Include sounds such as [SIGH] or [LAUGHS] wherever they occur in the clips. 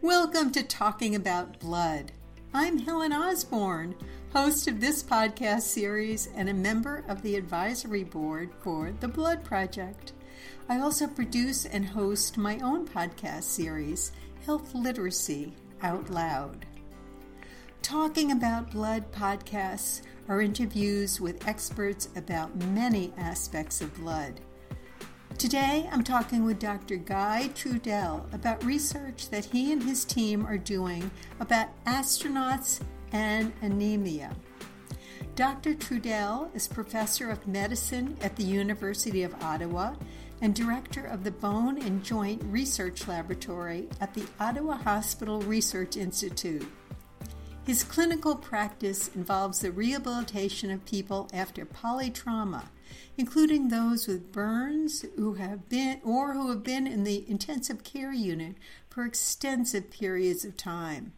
Welcome to Talking About Blood. I'm Helen Osborne, host of this podcast series and a member of the advisory board for the Blood Project. I also produce and host my own podcast series, Health Literacy Out Loud. Talking About Blood podcasts are interviews with experts about many aspects of blood Today, I'm talking with Dr. Guy Trudel about research that he and his team are doing about astronauts and anemia. Dr. Trudel is professor of medicine at the University of Ottawa and director of the Bone and Joint Research Laboratory at the Ottawa Hospital Research Institute. His clinical practice involves the rehabilitation of people after polytrauma including those with burns who have been or who have been in the intensive care unit for extensive periods of time.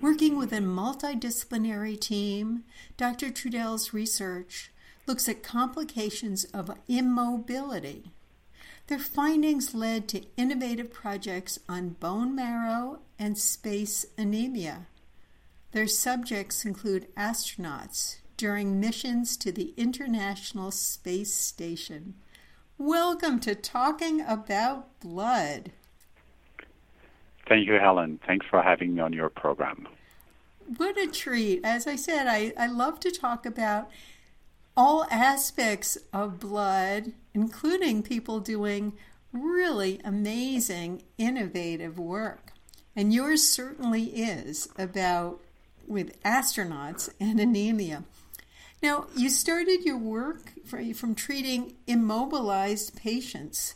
Working with a multidisciplinary team, Dr. Trudel's research looks at complications of immobility. Their findings led to innovative projects on bone marrow and space anemia. Their subjects include astronauts, during missions to the International Space Station. Welcome to Talking About Blood. Thank you, Helen. Thanks for having me on your program. What a treat. As I said, I, I love to talk about all aspects of blood, including people doing really amazing, innovative work. And yours certainly is about with astronauts and anemia. Now, you started your work from treating immobilized patients,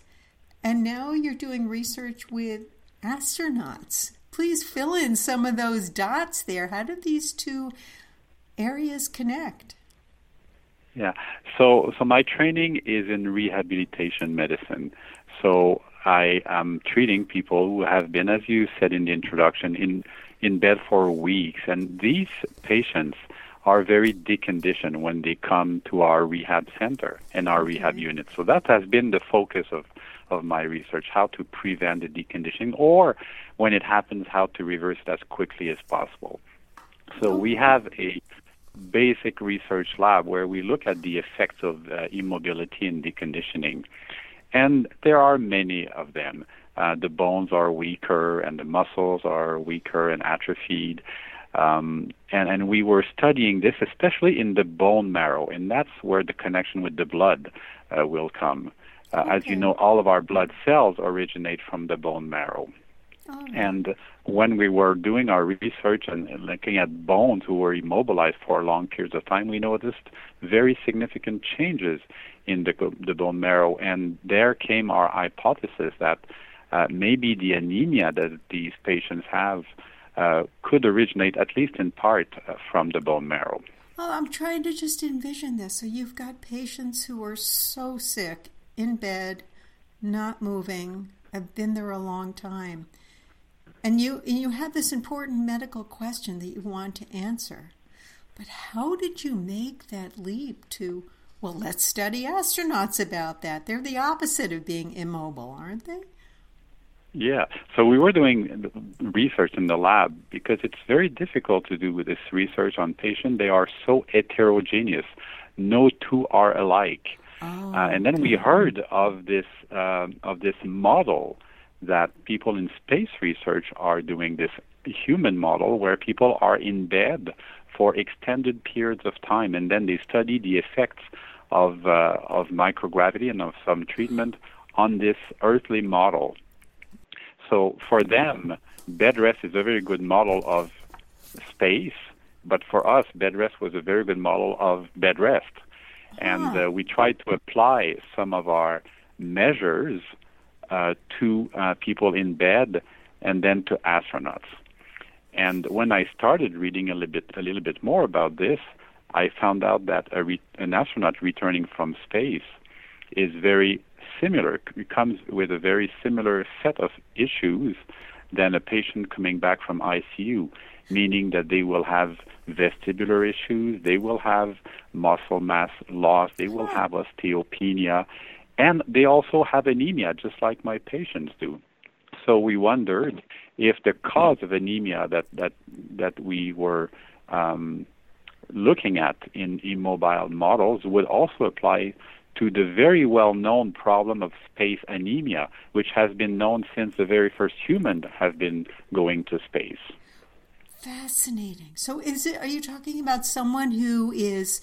and now you're doing research with astronauts. Please fill in some of those dots there. How do these two areas connect? Yeah. So, so my training is in rehabilitation medicine. So I am treating people who have been, as you said in the introduction, in in bed for weeks, and these patients are very deconditioned when they come to our rehab center and our rehab unit. So that has been the focus of, of my research, how to prevent the deconditioning or when it happens, how to reverse it as quickly as possible. So we have a basic research lab where we look at the effects of uh, immobility and deconditioning. And there are many of them. Uh, the bones are weaker and the muscles are weaker and atrophied. Um, and, and we were studying this, especially in the bone marrow, and that's where the connection with the blood uh, will come. Uh, okay. As you know, all of our blood cells originate from the bone marrow. Oh. And when we were doing our research and, and looking at bones who were immobilized for long periods of time, we noticed very significant changes in the, the bone marrow. And there came our hypothesis that uh, maybe the anemia that these patients have uh, could originate, at least in part, uh, from the bone marrow. Well, I'm trying to just envision this. So you've got patients who are so sick, in bed, not moving, have been there a long time. And you and you have this important medical question that you want to answer. But how did you make that leap to, well, let's study astronauts about that? They're the opposite of being immobile, aren't they? Yeah, so we were doing research in the lab because it's very difficult to do this research on patients. They are so heterogeneous. No two are alike. Oh, uh, and then we heard of this uh, of this model that people in space research are doing this human model where people are in bed for extended periods of time, and then they study the effects of uh, of microgravity and of some treatment on this earthly model. So for them, bed rest is a very good model of space, but for us, bed rest was a very good model of bed rest. And uh, we tried to apply some of our measures uh, to uh, people in bed and then to astronauts. And when I started reading a little bit, a little bit more about this, I found out that re- an astronaut returning from space is very similar. It comes with a very similar set of issues than a patient coming back from ICU, meaning that they will have vestibular issues, they will have muscle mass loss, they will have osteopenia, and they also have anemia, just like my patients do. So we wondered if the cause of anemia that that that we were um, looking at in immobile models would also apply to the very well known problem of space anemia, which has been known since the very first human have been going to space. Fascinating. So is it are you talking about someone who is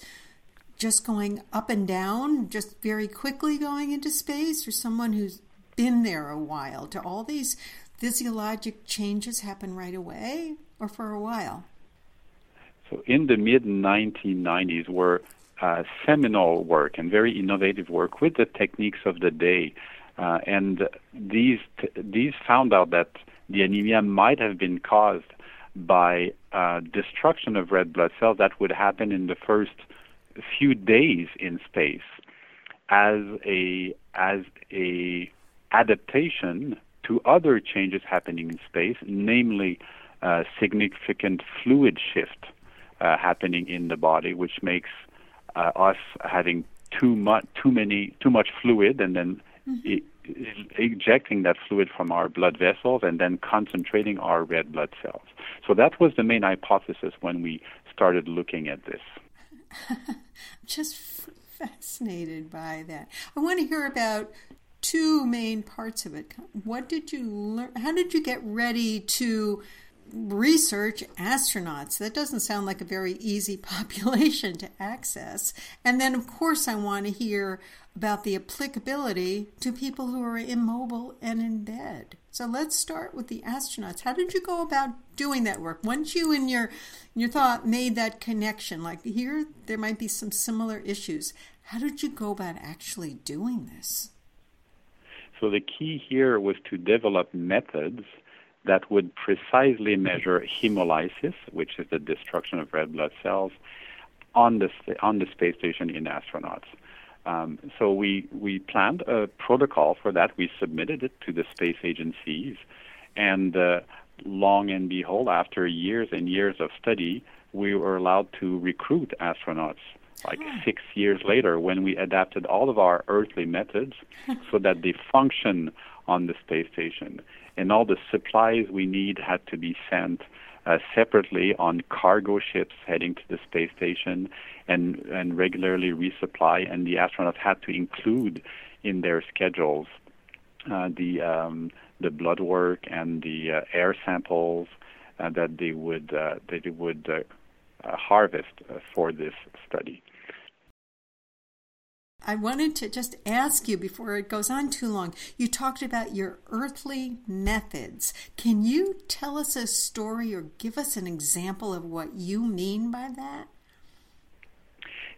just going up and down, just very quickly going into space, or someone who's been there a while? Do all these physiologic changes happen right away or for a while? So in the mid 1990s were uh, seminal work and very innovative work with the techniques of the day. Uh, and these t- these found out that the anemia might have been caused by uh, destruction of red blood cells that would happen in the first few days in space as a as a adaptation to other changes happening in space, namely uh, significant fluid shift uh, happening in the body, which makes uh, us having too much, too many, too much fluid, and then mm-hmm. ejecting that fluid from our blood vessels, and then concentrating our red blood cells. So that was the main hypothesis when we started looking at this. I'm [LAUGHS] just fascinated by that. I want to hear about two main parts of it. What did you learn? How did you get ready to research astronauts? That doesn't sound like a very easy [LAUGHS] population to access. And then, of course, I want to hear about the applicability to people who are immobile and in bed. So let's start with the astronauts. How did you go about doing that work? Once you in your in your thought made that connection, like here there might be some similar issues. How did you go about actually doing this? So the key here was to develop methods that would precisely measure hemolysis, which is the destruction of red blood cells, on the on the space station in astronauts. Um, so we we planned a protocol for that. We submitted it to the space agencies, and uh, long and behold, after years and years of study, we were allowed to recruit astronauts like six years later when we adapted all of our earthly methods [LAUGHS] so that they function on the space station. And all the supplies we need had to be sent uh, separately on cargo ships heading to the space station and, and regularly resupply. And the astronauts had to include in their schedules uh, the, um, the blood work and the uh, air samples uh, that they would, uh, that they would uh, harvest for this study. I wanted to just ask you before it goes on too long. You talked about your earthly methods. Can you tell us a story or give us an example of what you mean by that?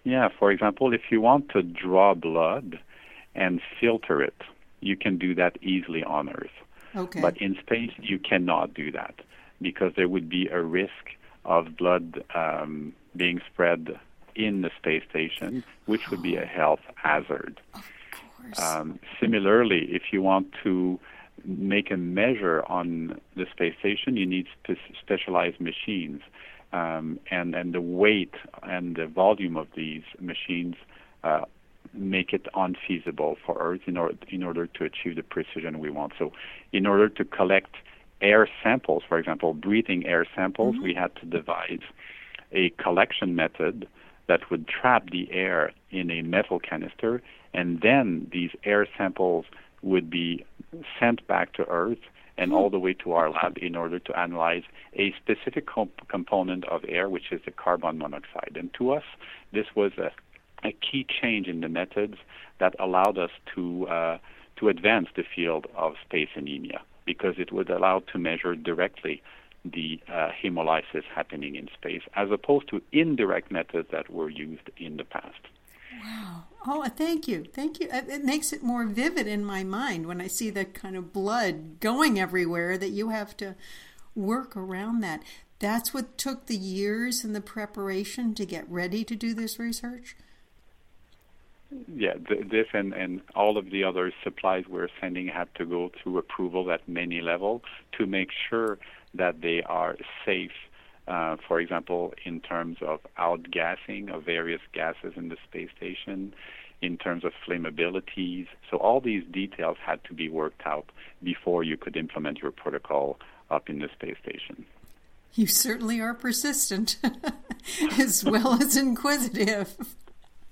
Yeah, for example, if you want to draw blood and filter it, you can do that easily on Earth. Okay. But in space, you cannot do that because there would be a risk of blood um, being spread in the space station, which would be a health hazard. Um, similarly, if you want to make a measure on the space station, you need spe- specialized machines. Um, and, and the weight and the volume of these machines uh, make it unfeasible for Earth in order, in order to achieve the precision we want. So, in order to collect air samples, for example, breathing air samples, mm-hmm. we had to devise a collection method that would trap the air in a metal canister, and then these air samples would be sent back to Earth and all the way to our lab in order to analyze a specific comp- component of air, which is the carbon monoxide. And to us, this was a, a key change in the methods that allowed us to uh, to advance the field of space anemia because it would allow to measure directly the uh, hemolysis happening in space, as opposed to indirect methods that were used in the past. Wow. Oh, thank you. Thank you. It makes it more vivid in my mind when I see the kind of blood going everywhere that you have to work around that. That's what took the years and the preparation to get ready to do this research? Yeah, this and, and all of the other supplies we're sending had to go through approval at many levels to make sure that they are safe, uh, for example, in terms of outgassing of various gases in the space station, in terms of flammabilities. So all these details had to be worked out before you could implement your protocol up in the space station. You certainly are persistent, [LAUGHS] as well as inquisitive.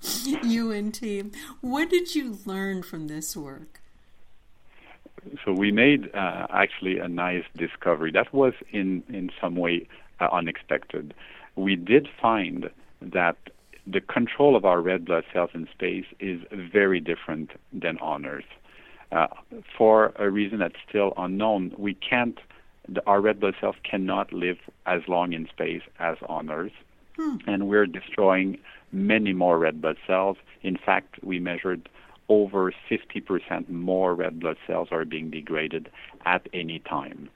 [LAUGHS] team. What did you learn from this work? So we made uh, actually a nice discovery that was in in some way uh, unexpected. We did find that the control of our red blood cells in space is very different than on Earth. Uh, for a reason that's still unknown, we can't. The, our red blood cells cannot live as long in space as on Earth, hmm. and we're destroying many more red blood cells. In fact, we measured over 50% more red blood cells are being degraded at any time.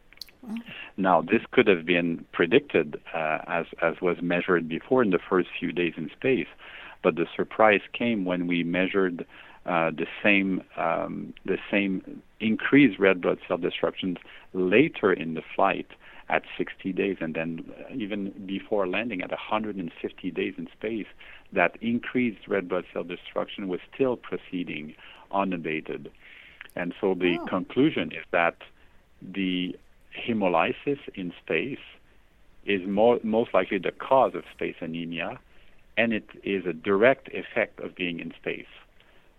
Now, this could have been predicted uh, as, as was measured before in the first few days in space, but the surprise came when we measured uh, the same um, the same increased red blood cell destructions later in the flight at 60 days, and then even before landing at 150 days in space, that increased red blood cell destruction was still proceeding unabated. And so the oh. conclusion is that the hemolysis in space is more, most likely the cause of space anemia, and it is a direct effect of being in space.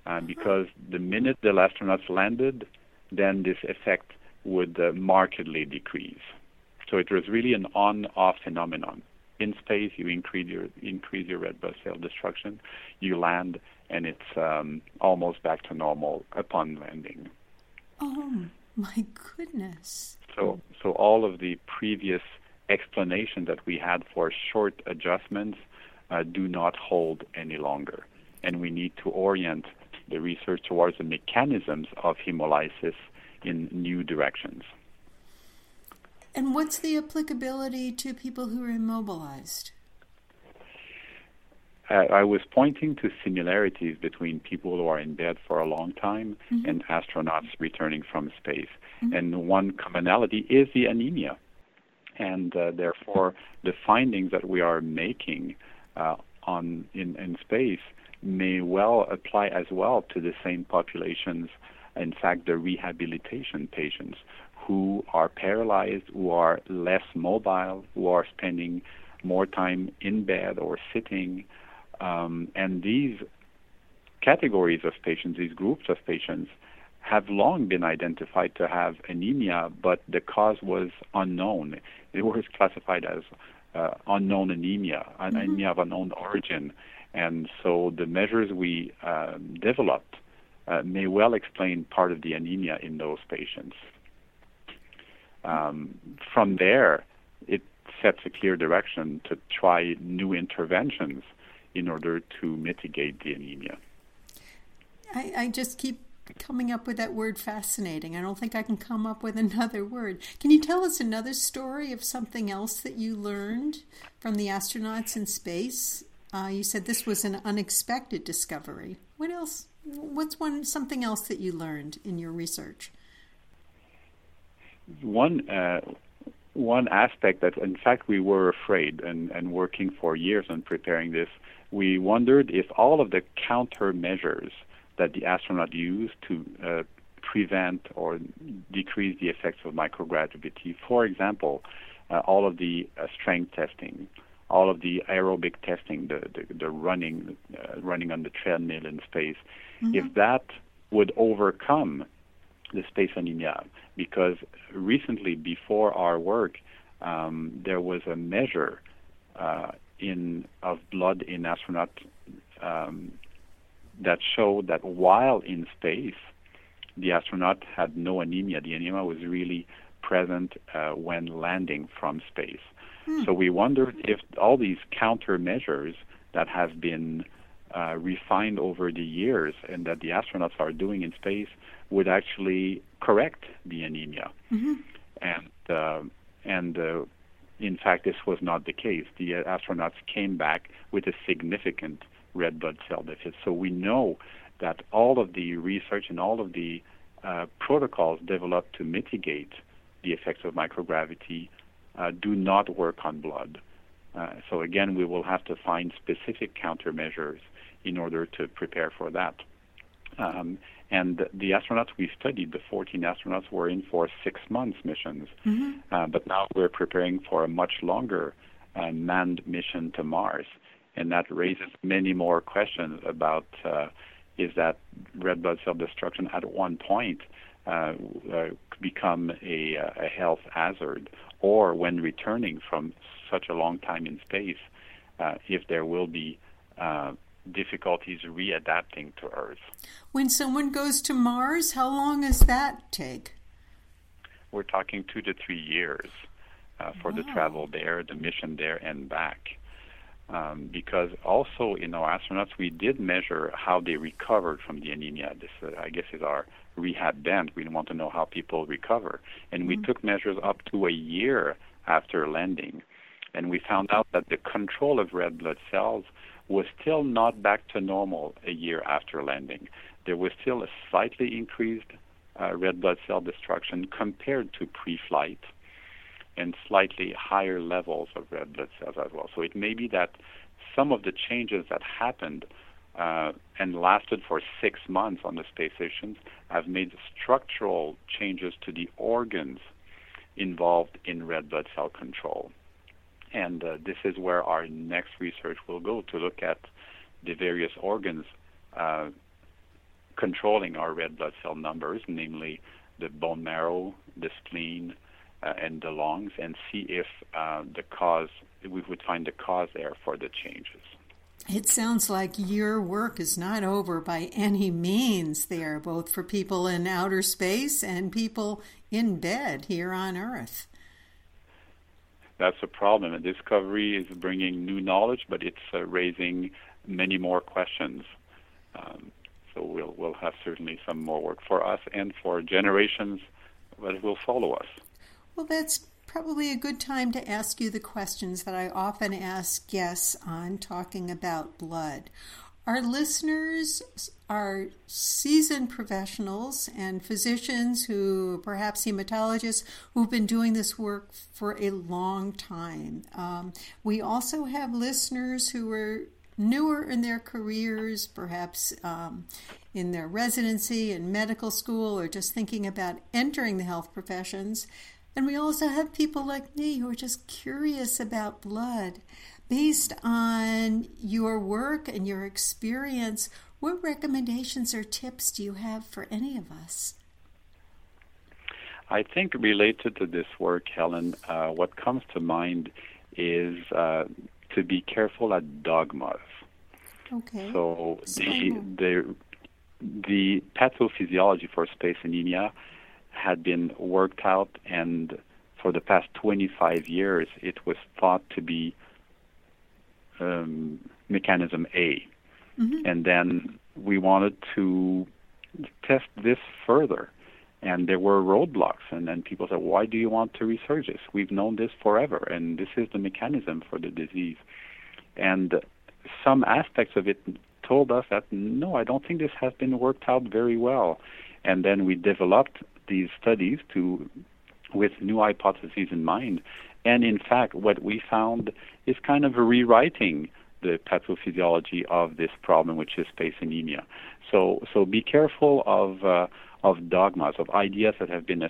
Uh, because the minute the astronauts landed, then this effect would uh, markedly decrease. So it was really an on-off phenomenon. In space, you increase your increase your red blood cell destruction. You land, and it's um, almost back to normal upon landing. Oh my goodness! So, so all of the previous explanations that we had for short adjustments uh, do not hold any longer, and we need to orient the research towards the mechanisms of hemolysis in new directions. And what's the applicability to people who are immobilized? Uh, I was pointing to similarities between people who are in bed for a long time mm-hmm. and astronauts returning from space. Mm-hmm. And one commonality is the anemia. And uh, therefore, the findings that we are making uh, on in, in space may well apply as well to the same populations. In fact, the rehabilitation patients who are paralyzed, who are less mobile, who are spending more time in bed or sitting. Um, and these categories of patients, these groups of patients, have long been identified to have anemia, but the cause was unknown. It was [LAUGHS] classified as uh, unknown anemia, mm-hmm. anemia of unknown origin. And so the measures we uh, developed uh, may well explain part of the anemia in those patients um, from there, it sets a clear direction to try new interventions in order to mitigate the anemia. I, I just keep coming up with that word fascinating. I don't think I can come up with [LAUGHS] another word. Can you tell us another story of something else that you learned from the astronauts in space? Uh, you said this was an unexpected discovery. What else? What's one something else that you learned in your research? One uh, one aspect that, in fact, we were afraid and, and working for years on preparing this, we wondered if all of the countermeasures that the astronaut used to uh, prevent or decrease the effects of microgravity, for example, uh, all of the uh, strength testing, all of the aerobic testing, the, the, the running, uh, running on the treadmill in space, mm-hmm. if that would overcome the space anemia because recently, before our work, um, there was a measure uh, in of blood in astronaut um, that showed that while in space, the astronaut had no anemia. The anemia was really present uh, when landing from space. Hmm. So we wondered if all these countermeasures that have been uh, refined over the years and that the astronauts are doing in space would actually correct the anemia. Mm-hmm. And uh, and uh, in fact, this was not the case. The astronauts came back with a significant red blood cell deficit. So we know that all of the research and all of the uh, protocols developed to mitigate the effects of microgravity uh, do not work on blood. Uh, so again, we will have to find specific countermeasures in order to prepare for that. Um, and the astronauts we studied, the 14 astronauts, were in for six months missions. Mm-hmm. Uh, but now we're preparing for a much longer uh, manned mission to Mars. And that raises many more questions about uh, is that red blood cell destruction at one point uh, uh, become a, a, health hazard, or when returning from such a long time in space, uh, if there will be uh, difficulties readapting to Earth. When someone goes to Mars, how long does that take? We're talking two to three years uh, for wow. the travel there, the mission there, and back. Um, because also in our astronauts, we did measure how they recovered from the anemia. This, uh, I guess, is our rehab bent. We want to know how people recover. And mm-hmm. we took measures up to a year after landing. And we found out that the control of red blood cells was still not back to normal a year after landing. There was still a slightly increased uh, red blood cell destruction compared to pre flight and slightly higher levels of red blood cells as well. So it may be that some of the changes that happened uh, and lasted for six months on the space stations have made structural changes to the organs involved in red blood cell control. And uh, this is where our next research will go to look at the various organs uh, controlling our red blood cell numbers, namely the bone marrow, the spleen, uh, and the lungs, and see if uh, the cause, we would find the cause there for the changes. It sounds like your work is not over by any means there, both for people in outer space and people in bed here on Earth. That's a problem. And discovery is bringing new knowledge, but it's uh, raising many more questions. Um, so we'll we'll have certainly some more work for us and for generations that will follow us. Well, that's probably a good time to ask you the questions that I often ask guests on talking about blood. Our listeners are seasoned professionals and physicians who, perhaps hematologists, who've been doing this work for a long time. Um, we also have listeners who are newer in their careers, perhaps um, in their residency in medical school, or just thinking about entering the health professions. And we also have people like me who are just curious about blood. Based on your work and your experience, what recommendations or tips do you have for any of us? I think related to this work, Helen, uh, what comes to mind is uh, to be careful at dogmas. Okay. So the, the the pathophysiology for space anemia had been worked out, and for the past 25 years, it was thought to be um, mechanism A. Mm-hmm. And then we wanted to test this further. And there were roadblocks, and then people said, "Why do you want to research this? We've known this forever, and this is the mechanism for the disease." And some aspects of it told us that no, I don't think this has been worked out very well. And then we developed these studies to with new hypotheses in mind. And in fact, what we found is kind of rewriting the pathophysiology of this problem, which is space anemia. So, so be careful of uh, of dogmas, of ideas that have been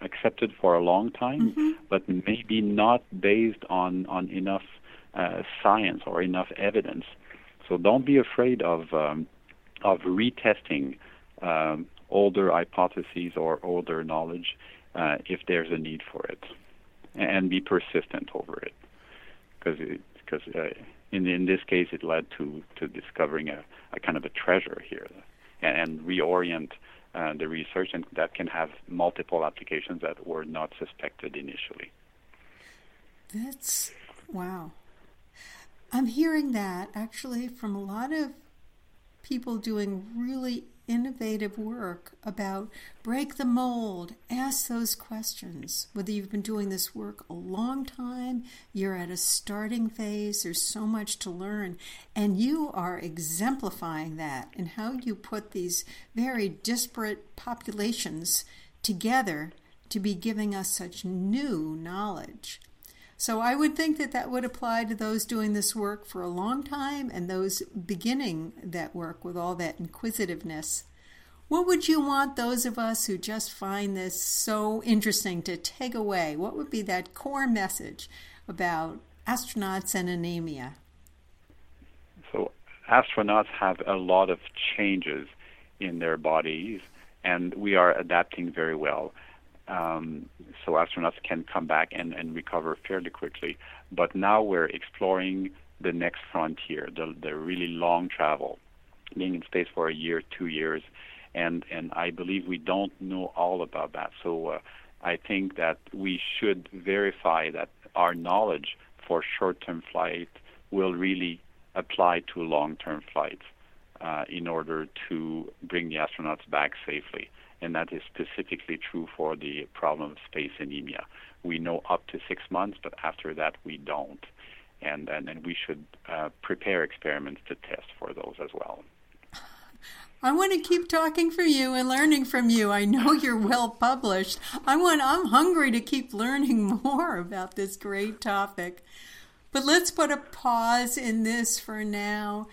accepted for a long time, mm-hmm. but maybe not based on on enough uh, science or enough evidence. So don't be afraid of um, of retesting um, older hypotheses or older knowledge uh, if there's a need for it, and be persistent over it, because because uh, in in this case it led to to discovering a, a kind of a treasure here, and, and reorient. Uh, the research and that can have multiple applications that were not suspected initially. That's wow. I'm hearing that actually from a lot of people doing really innovative work about break the mold, ask those questions. Whether you've been doing this work a long time, you're at a starting phase, there's so much to learn. And you are exemplifying that in how you put these very disparate populations together to be giving us such new knowledge. So I would think that that would apply to those doing this work for a long time and those beginning that work with all that inquisitiveness. What would you want those of us who just find this so interesting to take away? What would be that core message about astronauts and anemia? So, astronauts have a lot of changes in their bodies, and we are adapting very well. Um, so astronauts can come back and, and recover fairly quickly. But now we're exploring the next frontier, the, the really long travel, being in space for a year, two years, and and I believe we don't know all about that. So uh, I think that we should verify that our knowledge for short-term flight will really apply to long-term flights uh, in order to bring the astronauts back safely. And that is specifically true for the problem of space anemia. We know up to six months, but after that we don't. And, and, and we should uh, prepare experiments to test for those as well. I want to keep talking for you and learning from you. I know [LAUGHS] you're well published. I want I'm hungry to keep learning [LAUGHS] more about this great topic. But let's put a pause in this for now.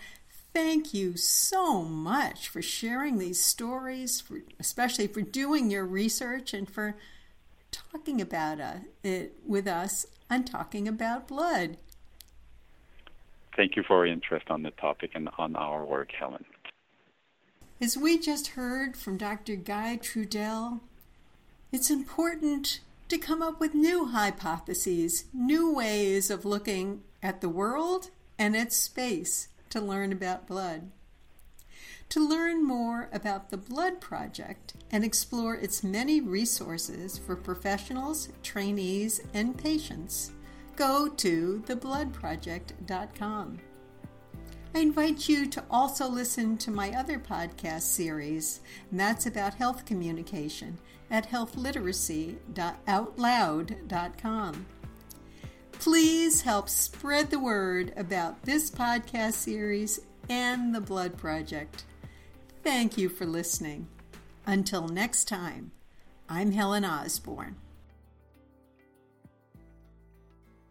Thank you so much for sharing these stories, for, especially for doing your research and for talking about uh, it with us and talking about blood. Thank you for your interest on the topic and on our work, Helen. As we just heard from Dr. Guy Trudel, it's important to come up with new hypotheses, new ways of looking at the world and its space to learn about blood. To learn more about the Blood Project and explore its many resources for professionals, trainees, and patients, go to thebloodproject.com. I invite you to also listen to my other podcast series, and that's about health communication at healthliteracy.outloud.com. Please help spread the word about this podcast series and the Blood Project. Thank you for listening. Until next time, I'm Helen Osborne.